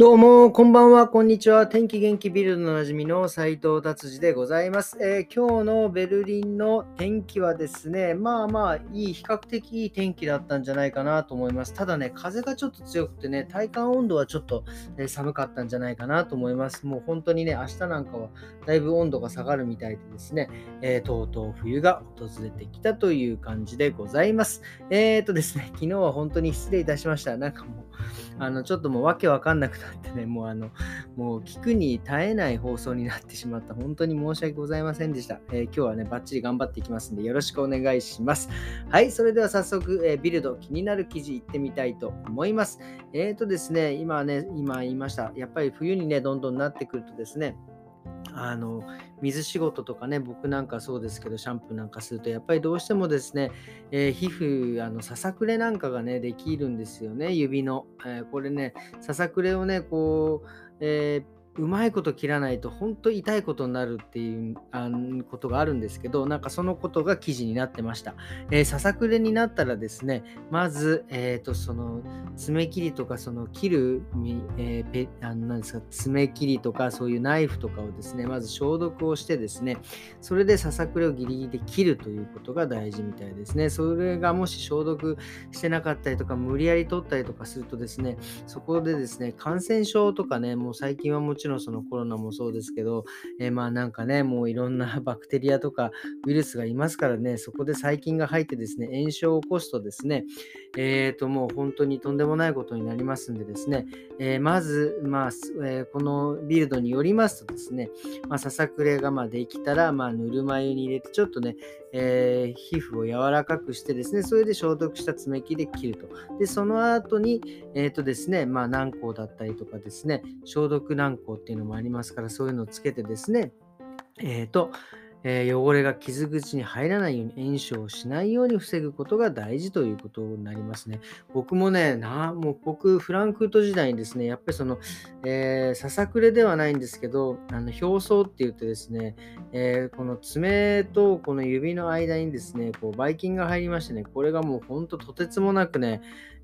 どうも、こんばんは、こんにちは。天気元気ビルドのなじみの斉藤達治でございます、えー、今日のベルリンの天気はですね、まあまあ、いい、比較的いい天気だったんじゃないかなと思います。ただね、風がちょっと強くてね、体感温度はちょっと、え、寒かったんじゃないかなと思います。もう本当にね、明日なんかはだいぶ温度が下がるみたいでですね、えー、とうとう冬が訪れてきたという感じでございます。えっ、とですね、昨日は本当に失礼いたしました。なんかもう、あの、ちょっともうわけわかんなくなってね、もうあの、もう聞くに耐えない放送になってしまった。本当に申し訳ございませんでした。えー、今日はね、バッチリ頑張っていきますんで、よろしくお願いします。はい、それでは早速、えー、ビルド、気になる記事いってみたいと思います。えっ、ー、とですね、今ね、今言いました。やっぱり冬にね、どんどんなってくるとですね、あの水仕事とかね僕なんかそうですけどシャンプーなんかするとやっぱりどうしてもですね、えー、皮膚あのささくれなんかがねできるんですよね指の、えー、これねささくれをねこう、えーうまいこと切らないと本当痛いことになるっていうあことがあるんですけど、なんかそのことが記事になってました。え、ささくれになったらですね、まず、えっ、ー、と、その爪切りとか、その切る、えー、ペあのなんですか、爪切りとか、そういうナイフとかをですね、まず消毒をしてですね、それでささくれをギリギリで切るということが大事みたいですね。それがもし消毒してなかったりとか、無理やり取ったりとかするとですね、そこでですね、感染症とかね、もう最近はもちちろんそのコロナもそうですけど、えー、まあなんかね、もういろんな バクテリアとかウイルスがいますからね、そこで細菌が入ってですね、炎症を起こすとですね、え、ー、ともう本当にとんでもないことになりますんでですね、えー、まず、まあ、えこのビルドによりますとですね、まあ、ささくれがまできたら、まあ、ぬるま湯に入れて、ちょっとね、え皮膚を柔らかくしてですね、それで消毒した爪切りで切ると。で、その後に、えっ、とですね、まあ、軟膏だったりとかですね、消毒軟膏っていうのもありますから、そういうのをつけてですね、えっ、ー、と、えー、汚れが傷口に入らないように炎症をしないように防ぐことが大事ということになりますね。僕もね、なもう僕、フランクフルト時代にですね、やっぱりその、えー、ささくれではないんですけど、あの表層って言ってですね、えー、この爪とこの指の間にですね、こうばい菌が入りましてね、これがもうほんととてつもなくね、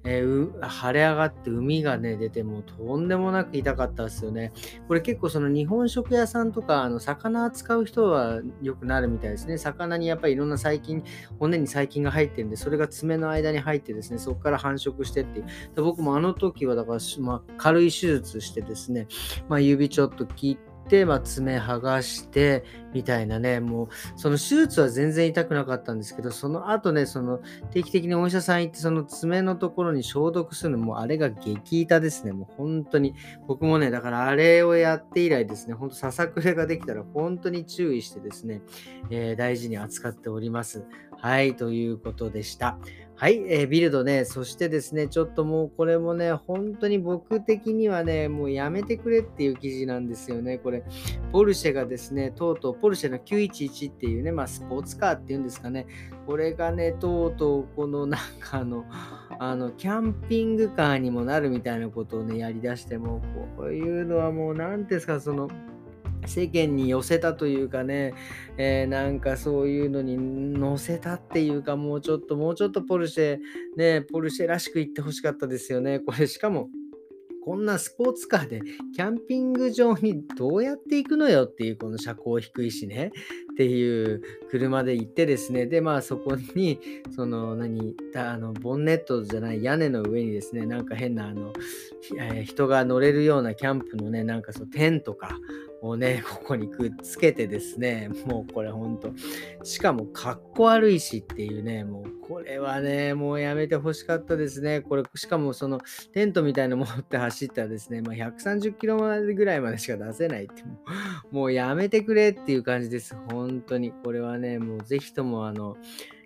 えー、腫れ上がって海がね、出てもうとんでもなく痛かったですよね。これ結構その日本食屋さんとか、あの魚扱う人はよくなるみたいですね。魚にやっぱりいろんな細菌、骨に細菌が入ってるんで、それが爪の間に入ってですね、そこから繁殖してっていう。で僕もあの時はだから、まあ、軽い手術してですね、まあ、指ちょっと切って、、まあ、爪剥がしてみたいなね、もうその手術は全然痛くなかったんですけど、その後ね、その定期的にお医者さん行って、その爪のところに消毒するのも、あれが激痛ですね、もう本当に。僕もね、だからあれをやって以来ですね、本当ささくれができたら本当に注意してですね、えー、大事に扱っております。はい、ということでした。はい、えー、ビルドね、そしてですね、ちょっともうこれもね、本当に僕的にはね、もうやめてくれっていう記事なんですよね。これ、ポルシェがですね、とうとう、ポルシェの911っていうね、まあ、スポーツカーっていうんですかね、これがね、とうとう、このなんかあの、あの、キャンピングカーにもなるみたいなことをね、やりだしても、こういうのはもう、なんですか、その、世間に寄せたというかね、えー、なんかそういうのに乗せたっていうか、もうちょっと、もうちょっとポルシェ、ね、ポルシェらしく言ってほしかったですよね。これしかも、こんなスポーツカーでキャンピング場にどうやって行くのよっていうこの車高低いしねっていう車で行ってですねでまあそこに その何あのボンネットじゃない屋根の上にですねなんか変なあの、えー、人が乗れるようなキャンプのねなんかそのテントかをね、ここにくっつけてですね、もうこれほんと、しかもかっこ悪いしっていうね、もうこれはね、もうやめてほしかったですね。これ、しかもそのテントみたいなの持って走ったらですね、まあ、130キロまでぐらいまでしか出せないって、もうやめてくれっていう感じです。本当に。これはね、もうぜひともあの、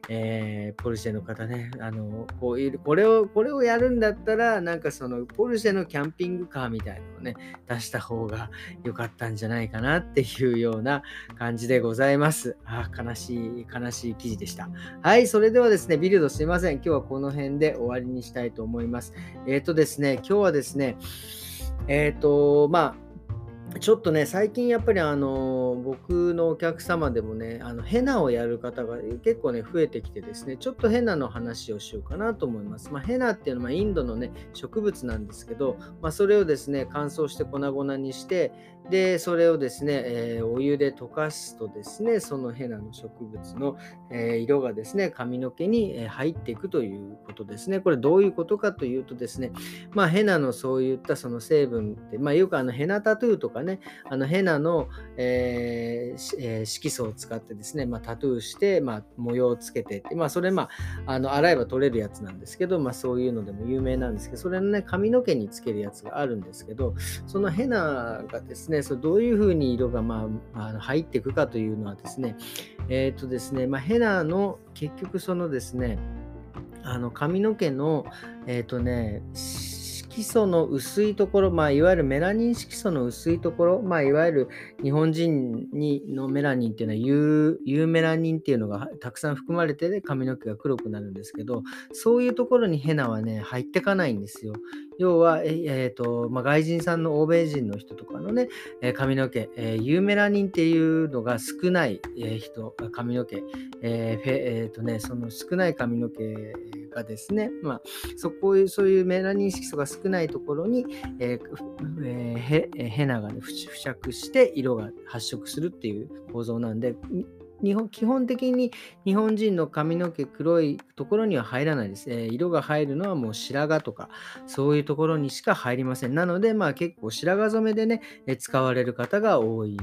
えー、ポルシェの方ね、あの、こういう、これを、これをやるんだったら、なんかその、ポルシェのキャンピングカーみたいなのをね、出した方が良かったんじゃないかなっていうような感じでございます。あ、悲しい、悲しい記事でした。はい、それではですね、ビルドすいません。今日はこの辺で終わりにしたいと思います。えっ、ー、とですね、今日はですね、えっ、ー、と、まあ、ちょっとね、最近やっぱりあの、僕のお客様でもね、あの、ヘナをやる方が結構ね、増えてきてですね、ちょっとヘナの話をしようかなと思います。まあ、ヘナっていうのはインドのね、植物なんですけど、まあ、それをですね、乾燥して粉々にして、で、それをですね、えー、お湯で溶かすとですね、そのヘナの植物の、えー、色がですね、髪の毛に入っていくということですね。これどういうことかというとですね、まあ、ヘナのそういったその成分って、まあ、よくあのヘナタトゥーとかね、あのヘナの、えーえー、色素を使ってですね、まあ、タトゥーして、まあ、模様をつけてって、まあ、それ、まあ、あの洗えば取れるやつなんですけど、まあ、そういうのでも有名なんですけど、それのね、髪の毛につけるやつがあるんですけど、そのヘナがですね、ねそれどういうふうに色が、まあ、あの入っていくかというのはですね、えっ、ー、とですね、まあ、ヘナの結局そのですね、あの髪の毛の、えっ、ー、とね、色素の薄いところ、まあ、いわゆるメラニン色素の薄いところ、まあ、いわゆる日本人にのメラニンっていうのはユーユーメラニンっていうのがたくさん含まれてで髪の毛が黒くなるんですけど、そういうところにヘナはね、入ってかないんですよ。要は、えーとまあ、外人さんの欧米人の人とかのね、え髪の毛、えー、ユーメラニンっていうのが少ない、え人、髪の毛、えーえーとね、その少ない髪の毛がですね、まあ、そこそういうメラニン色素が少ないところに、えーえ、ヘナが、ね、付着して色が発色するっていう構造なんで日本基本的に日本人の髪の毛黒いところには入らないです。えー、色が入るのはもう白髪とかそういうところにしか入りません。なので、まあ、結構白髪染めでね、え使われる方が多い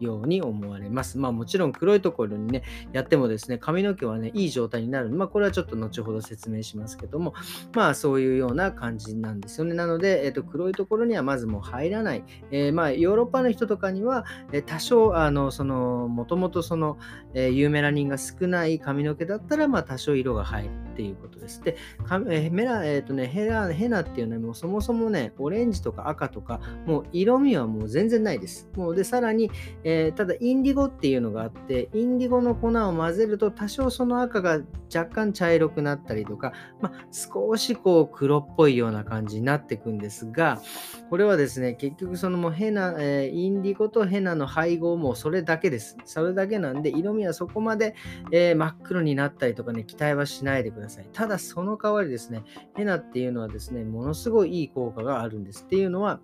ように思われます。まあもちろん黒いところにね、やってもですね、髪の毛はね、いい状態になる。まあこれはちょっと後ほど説明しますけども、まあそういうような感じなんですよね。なので、えー、と黒いところにはまずもう入らない。えー、まあヨーロッパの人とかには、え多少、あの、その、もともとその、えーメラニンが少ない髪の毛だったら、まあ、多少色が入る。っていうことです。で、メラ、えっ、ー、とね、ヘラ、ヘナっていうのはもうそもそもね、オレンジとか赤とか、もう色味はもう全然ないです。もうで、さらに、えー、ただインディゴっていうのがあって、インディゴの粉を混ぜると多少その赤が若干茶色くなったりとか、まあ、少しこう黒っぽいような感じになってくんですが、これはですね、結局そのもうヘナ、えー、インディゴとヘナの配合もそれだけです。それだけなんで、色味はそこまで、えー、真っ黒になったりとかね、期待はしないでください。ただその代わりですね、ヘナっていうのはですね、ものすごいいい効果があるんです。っていうのは、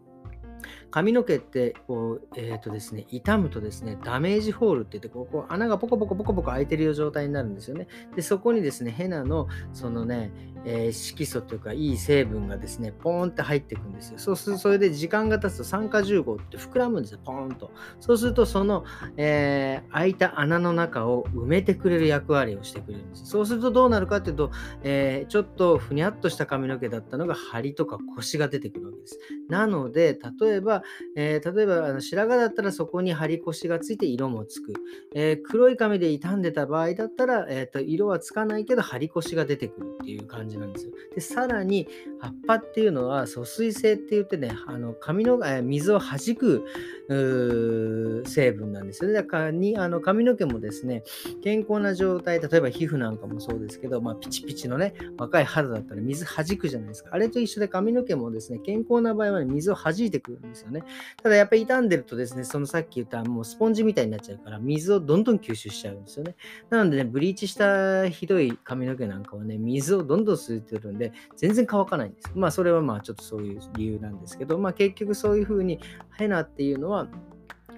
髪の毛ってこう、えーとですね、傷むとですね、ダメージホールって言って、ここ穴がポコポコポコポコ開いてる状態になるんですよね。で、そこにですね、ヘナのそのね、えー、色素というか、いい成分がですね、ポーンって入っていくんですよ。そうすると、それで時間が経つと酸化重合って膨らむんですよ、ポーンと。そうすると、その、えー、開いた穴の中を埋めてくれる役割をしてくれるんです。そうするとどうなるかっていうと、えー、ちょっとふにゃっとした髪の毛だったのが、張りとか腰が出てくるわけです。なので、例えば、えー、例えばあの白髪だったらそこに張り腰がついて色もつく。えー、黒い髪で傷んでた場合だったら、えーと、色はつかないけど張り腰が出てくるっていう感じなんですよ。で、さらに葉っぱっていうのは疎水性って言ってね、あの髪の、えー、水を弾く成分なんですよね。だからにあの髪の毛もですね、健康な状態、例えば皮膚なんかもそうですけど、まあ、ピチピチのね、若い肌だったら水弾くじゃないですか。あれと一緒で髪の毛もですね、健康な場合は、水を弾いてくるんですよね。ただやっぱり傷んでるとですね、そのさっき言ったもうスポンジみたいになっちゃうから、水をどんどん吸収しちゃうんですよね。なのでね、ブリーチしたひどい髪の毛なんかはね、水をどんどん吸ってるんで、全然乾かないんです。まあそれはまあちょっとそういう理由なんですけど、まあ結局そういうふうにヘナっていうのは、は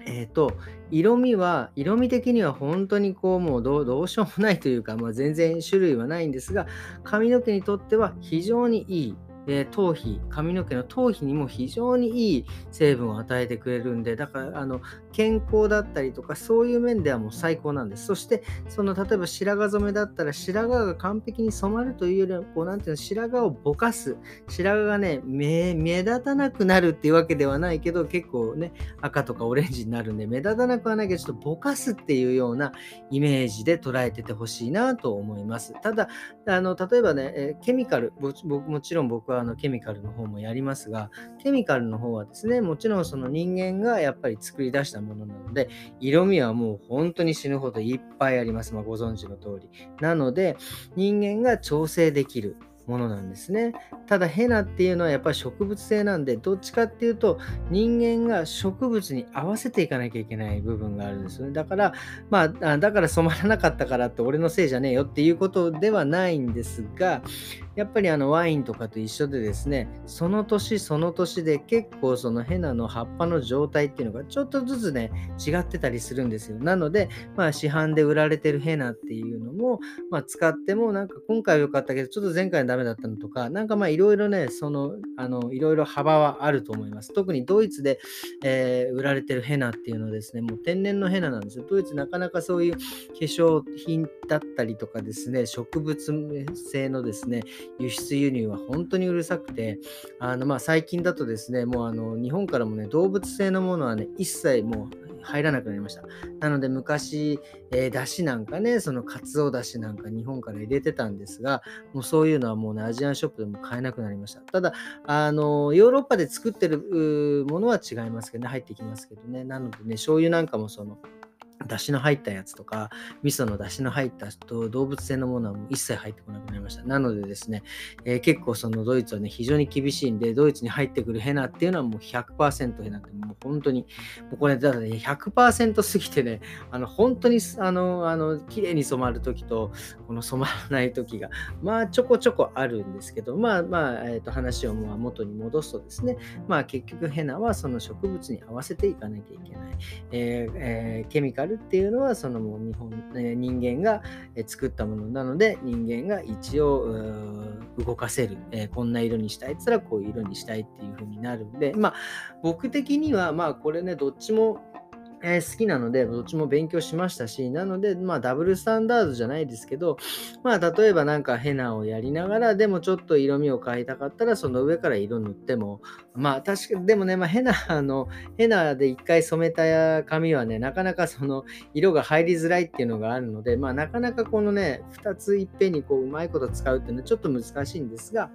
えっ、ー、と、色味は、色味的には本当にこう、もうどうしようもないというか、まあ、全然種類はないんですが、髪の毛にとっては非常にいいえー、頭皮、髪の毛の頭皮にも非常にいい成分を与えてくれるんで、だからあの健康だったりとか、そういう面ではもう最高なんです。そして、その例えば白髪染めだったら、白髪が完璧に染まるというよりは、こうなんていうの、白髪をぼかす、白髪がね目、目立たなくなるっていうわけではないけど、結構ね、赤とかオレンジになるんで、目立たなくはないけど、ちょっとぼかすっていうようなイメージで捉えててほしいなと思います。ただ、あの例えばね、えケミカル、もちろん僕はあのケミカルの方もやりますが、ケミカルの方はですね、もちろんその人間がやっぱり作り出したものなので、色味はもう本当に死ぬほどいっぱいあります。まあ、ご存知の通り。なので、人間が調整できるものなんですね。ただヘナっていうのはやっぱり植物性なんでどっちかっていうと人間が植物に合わせていかなきゃいけない部分があるんですよね。だからまあだから染まらなかったからって俺のせいじゃねえよっていうことではないんですがやっぱりあのワインとかと一緒でですねその年その年で結構そのヘナの葉っぱの状態っていうのがちょっとずつね違ってたりするんですよ。なのでまあ市販で売られてるヘナっていうのもまあ使ってもなんか今回は良かったけどちょっと前回はダメだったのとかなんかまあいろいろねそのあのいろいろ幅はあると思います。特にドイツで、えー、売られてるヘナっていうのはですねもう天然のヘナなんですよ。ドイツなかなかそういう化粧品だったりとかですね植物性のですね輸出輸入は本当にうるさくて、あのまあ最近だとですね、もうあの日本からもね、動物性のものはね、一切もう入らなくなりました。なので昔、えー、だしなんかね、そのかつおだしなんか日本から入れてたんですが、もうそういうのはもうね、アジアンショップでも買えなくなりました。ただ、あの、ヨーロッパで作ってるものは違いますけどね、入ってきますけどね。なのでね、醤油なんかもその、出汁の入ったやつとか、味噌の出汁の入ったと動物性のものはもう一切入ってこなくなりました。なのでですね、えー、結構そのドイツはね、非常に厳しいんで、ドイツに入ってくるヘナっていうのはもう100%ヘナってもう本当に、もうこれただね、100%過ぎてね、あの本当にあの、あの、綺麗に染まるときと、この染まらないときが、まあちょこちょこあるんですけど、まあまあ、えー、と話をもう元に戻すとですね、まあ結局ヘナはその植物に合わせていかなきゃいけない。えーえー、ケミカルるっていうのはそのもう日本、え人間が作ったものなので人間が一応動かせる、え、こんな色にしたいっつったらこういう色にしたいっていう風になるんでまあ僕的にはまあこれねどっちもえー、好きなので、どっちも勉強しましたし、なので、まあ、ダブルスタンダードじゃないですけど、まあ、例えばなんかヘナをやりながら、でもちょっと色味を変えたかったら、その上から色塗っても、まあ、確かに、でもね、まあ、ヘナ の、ヘナで一回染めた髪はね、なかなかその色が入りづらいっていうのがあるので、まあ、なかなかこのね、2ついっぺんにこう、うまいこと使うっていうのはちょっと難しいんですが、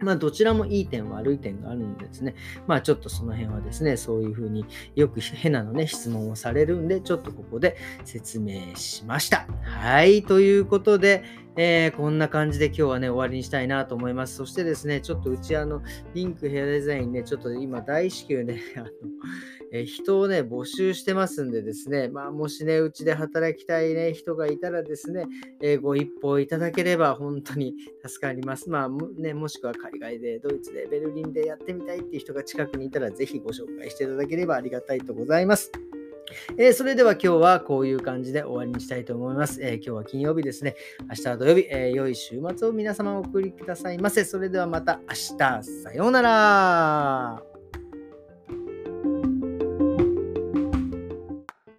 まあ、どちらもいい点悪い点があるんですね、まあ、ちょっとその辺はですね、そういうふうによく変なのね、質問をされるんで、ちょっとここで説明しました。はい、ということで、えー、こんな感じで今日はね、終わりにしたいなと思います。そしてですね、ちょっとうちあの、リンクヘアデザインね、ちょっと今大至急ね、あの、え、人をね、募集してますんでですね、まあ、もしね、うちで働きたいね、人がいたらですね、え、ご一報いただければ本当に 助かります。まあ、ね、もしくは海外で、ドイツで、ベルリンでやってみたいっていう人が近くにいたら、ぜひご紹介していただければありがたいとございます。えー、それでは今日はこういう感じで終わりにしたいと思います。えー、今日は金曜日ですね。明日は土曜日、えー、良い週末を皆様お送りくださいませ。それではまた明日、さようなら。